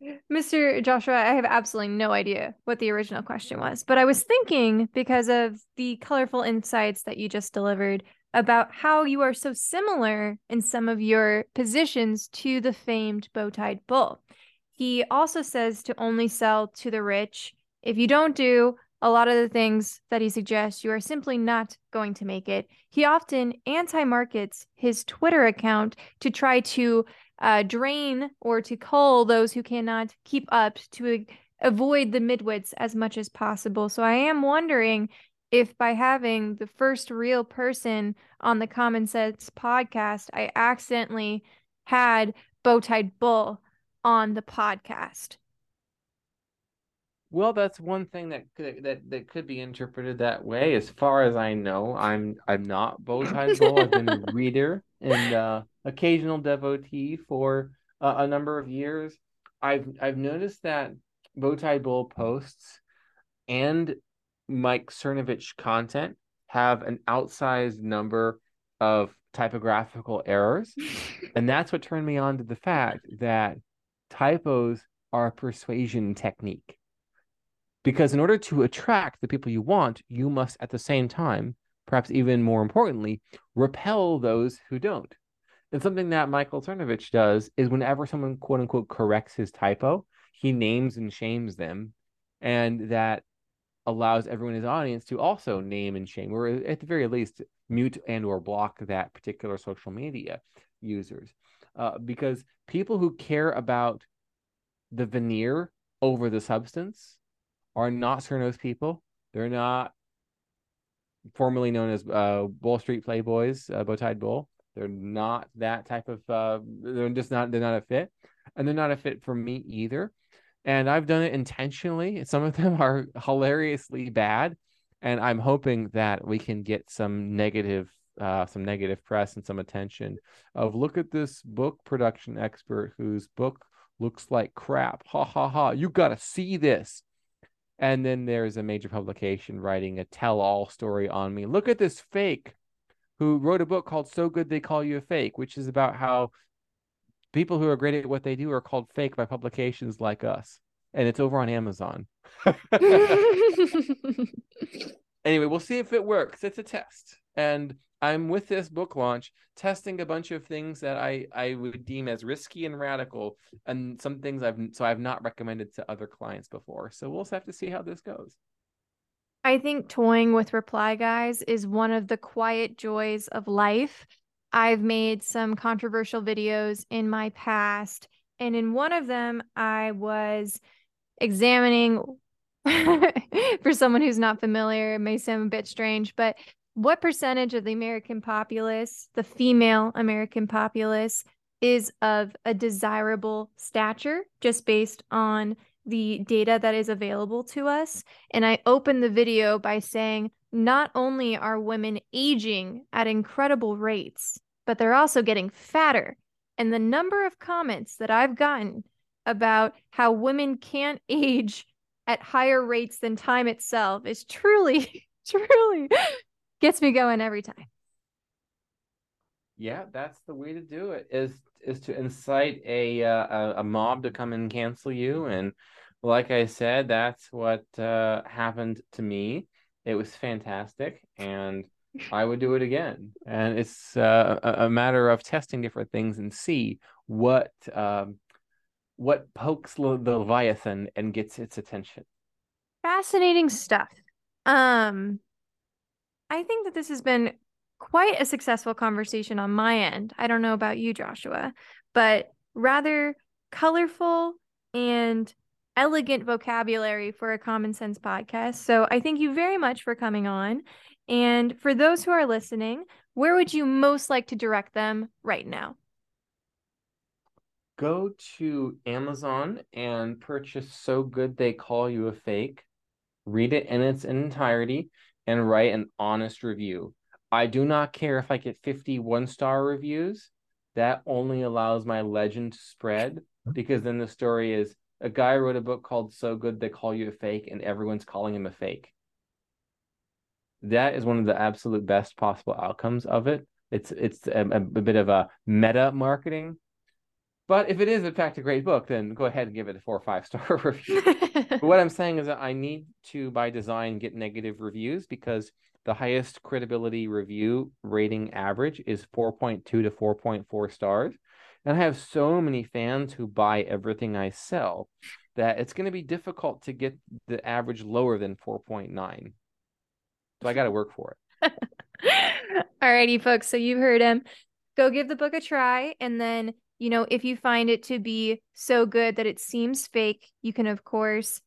Mr. Joshua, I have absolutely no idea what the original question was, but I was thinking because of the colorful insights that you just delivered about how you are so similar in some of your positions to the famed bow-tied bull. He also says to only sell to the rich. If you don't do a lot of the things that he suggests, you are simply not going to make it. He often anti markets his Twitter account to try to uh, drain or to cull those who cannot keep up to avoid the midwits as much as possible. So I am wondering if by having the first real person on the Common Sense podcast, I accidentally had Bowtied Bull on the podcast. Well, that's one thing that could that that could be interpreted that way. As far as I know, I'm I'm not Bowtied Bull. I've been a reader and uh, occasional devotee for uh, a number of years. I've I've noticed that Bowtied Bull posts and Mike Cernovich content have an outsized number of typographical errors. and that's what turned me on to the fact that typos are a persuasion technique. Because in order to attract the people you want, you must at the same time, perhaps even more importantly, repel those who don't. And something that Michael Cernovich does is whenever someone quote unquote corrects his typo, he names and shames them. And that allows everyone in his audience to also name and shame, or at the very least, mute and or block that particular social media users. Uh, because people who care about the veneer over the substance are not Cerno's people. They're not formerly known as uh, Wall Street Playboys, uh, Bowtied Bull. They're not that type of. Uh, they're just not. They're not a fit, and they're not a fit for me either. And I've done it intentionally. Some of them are hilariously bad, and I'm hoping that we can get some negative, uh, some negative press and some attention. Of look at this book production expert whose book looks like crap. Ha ha ha! You got to see this. And then there's a major publication writing a tell all story on me. Look at this fake who wrote a book called So Good They Call You a Fake, which is about how people who are great at what they do are called fake by publications like us. And it's over on Amazon. anyway, we'll see if it works. It's a test. And I'm with this book launch testing a bunch of things that I I would deem as risky and radical, and some things I've so I've not recommended to other clients before. So we'll have to see how this goes. I think toying with reply guys is one of the quiet joys of life. I've made some controversial videos in my past, and in one of them, I was examining for someone who's not familiar, it may sound a bit strange, but what percentage of the American populace, the female American populace, is of a desirable stature just based on the data that is available to us. And I open the video by saying not only are women aging at incredible rates, but they're also getting fatter. And the number of comments that I've gotten about how women can't age at higher rates than time itself is truly, truly gets me going every time. Yeah, that's the way to do it. Is is to incite a uh, a, mob to come and cancel you, and like I said, that's what uh, happened to me. It was fantastic, and I would do it again. And it's uh, a, matter of testing different things and see what um, what pokes the Leviathan and gets its attention. Fascinating stuff. Um, I think that this has been quite a successful conversation on my end. I don't know about you, Joshua, but rather colorful and elegant vocabulary for a common sense podcast. So I thank you very much for coming on. And for those who are listening, where would you most like to direct them right now? Go to Amazon and purchase So Good They Call You a Fake. Read it in its entirety and write an honest review. I do not care if I get 50 one star reviews. That only allows my legend to spread because then the story is a guy wrote a book called So Good They Call You a Fake, and everyone's calling him a fake. That is one of the absolute best possible outcomes of it. It's it's a, a bit of a meta marketing but if it is in fact a great book, then go ahead and give it a four or five star review. but what I'm saying is that I need to, by design, get negative reviews because the highest credibility review rating average is 4.2 to 4.4 stars. And I have so many fans who buy everything I sell that it's going to be difficult to get the average lower than 4.9. So I got to work for it. Alrighty, folks. So you've heard him. Go give the book a try and then You know, if you find it to be so good that it seems fake, you can, of course,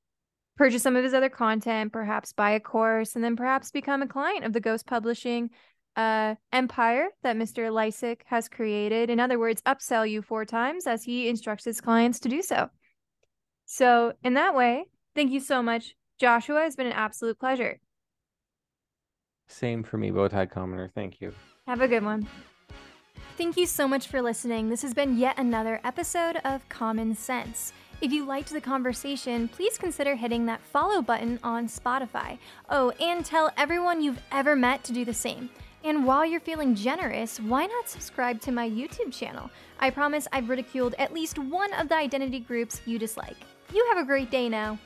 purchase some of his other content, perhaps buy a course, and then perhaps become a client of the Ghost Publishing uh, empire that Mr. Lisec has created. In other words, upsell you four times as he instructs his clients to do so. So, in that way, thank you so much, Joshua. It's been an absolute pleasure. Same for me, Bowtie Commoner. Thank you. Have a good one. Thank you so much for listening. This has been yet another episode of Common Sense. If you liked the conversation, please consider hitting that follow button on Spotify. Oh, and tell everyone you've ever met to do the same. And while you're feeling generous, why not subscribe to my YouTube channel? I promise I've ridiculed at least one of the identity groups you dislike. You have a great day now.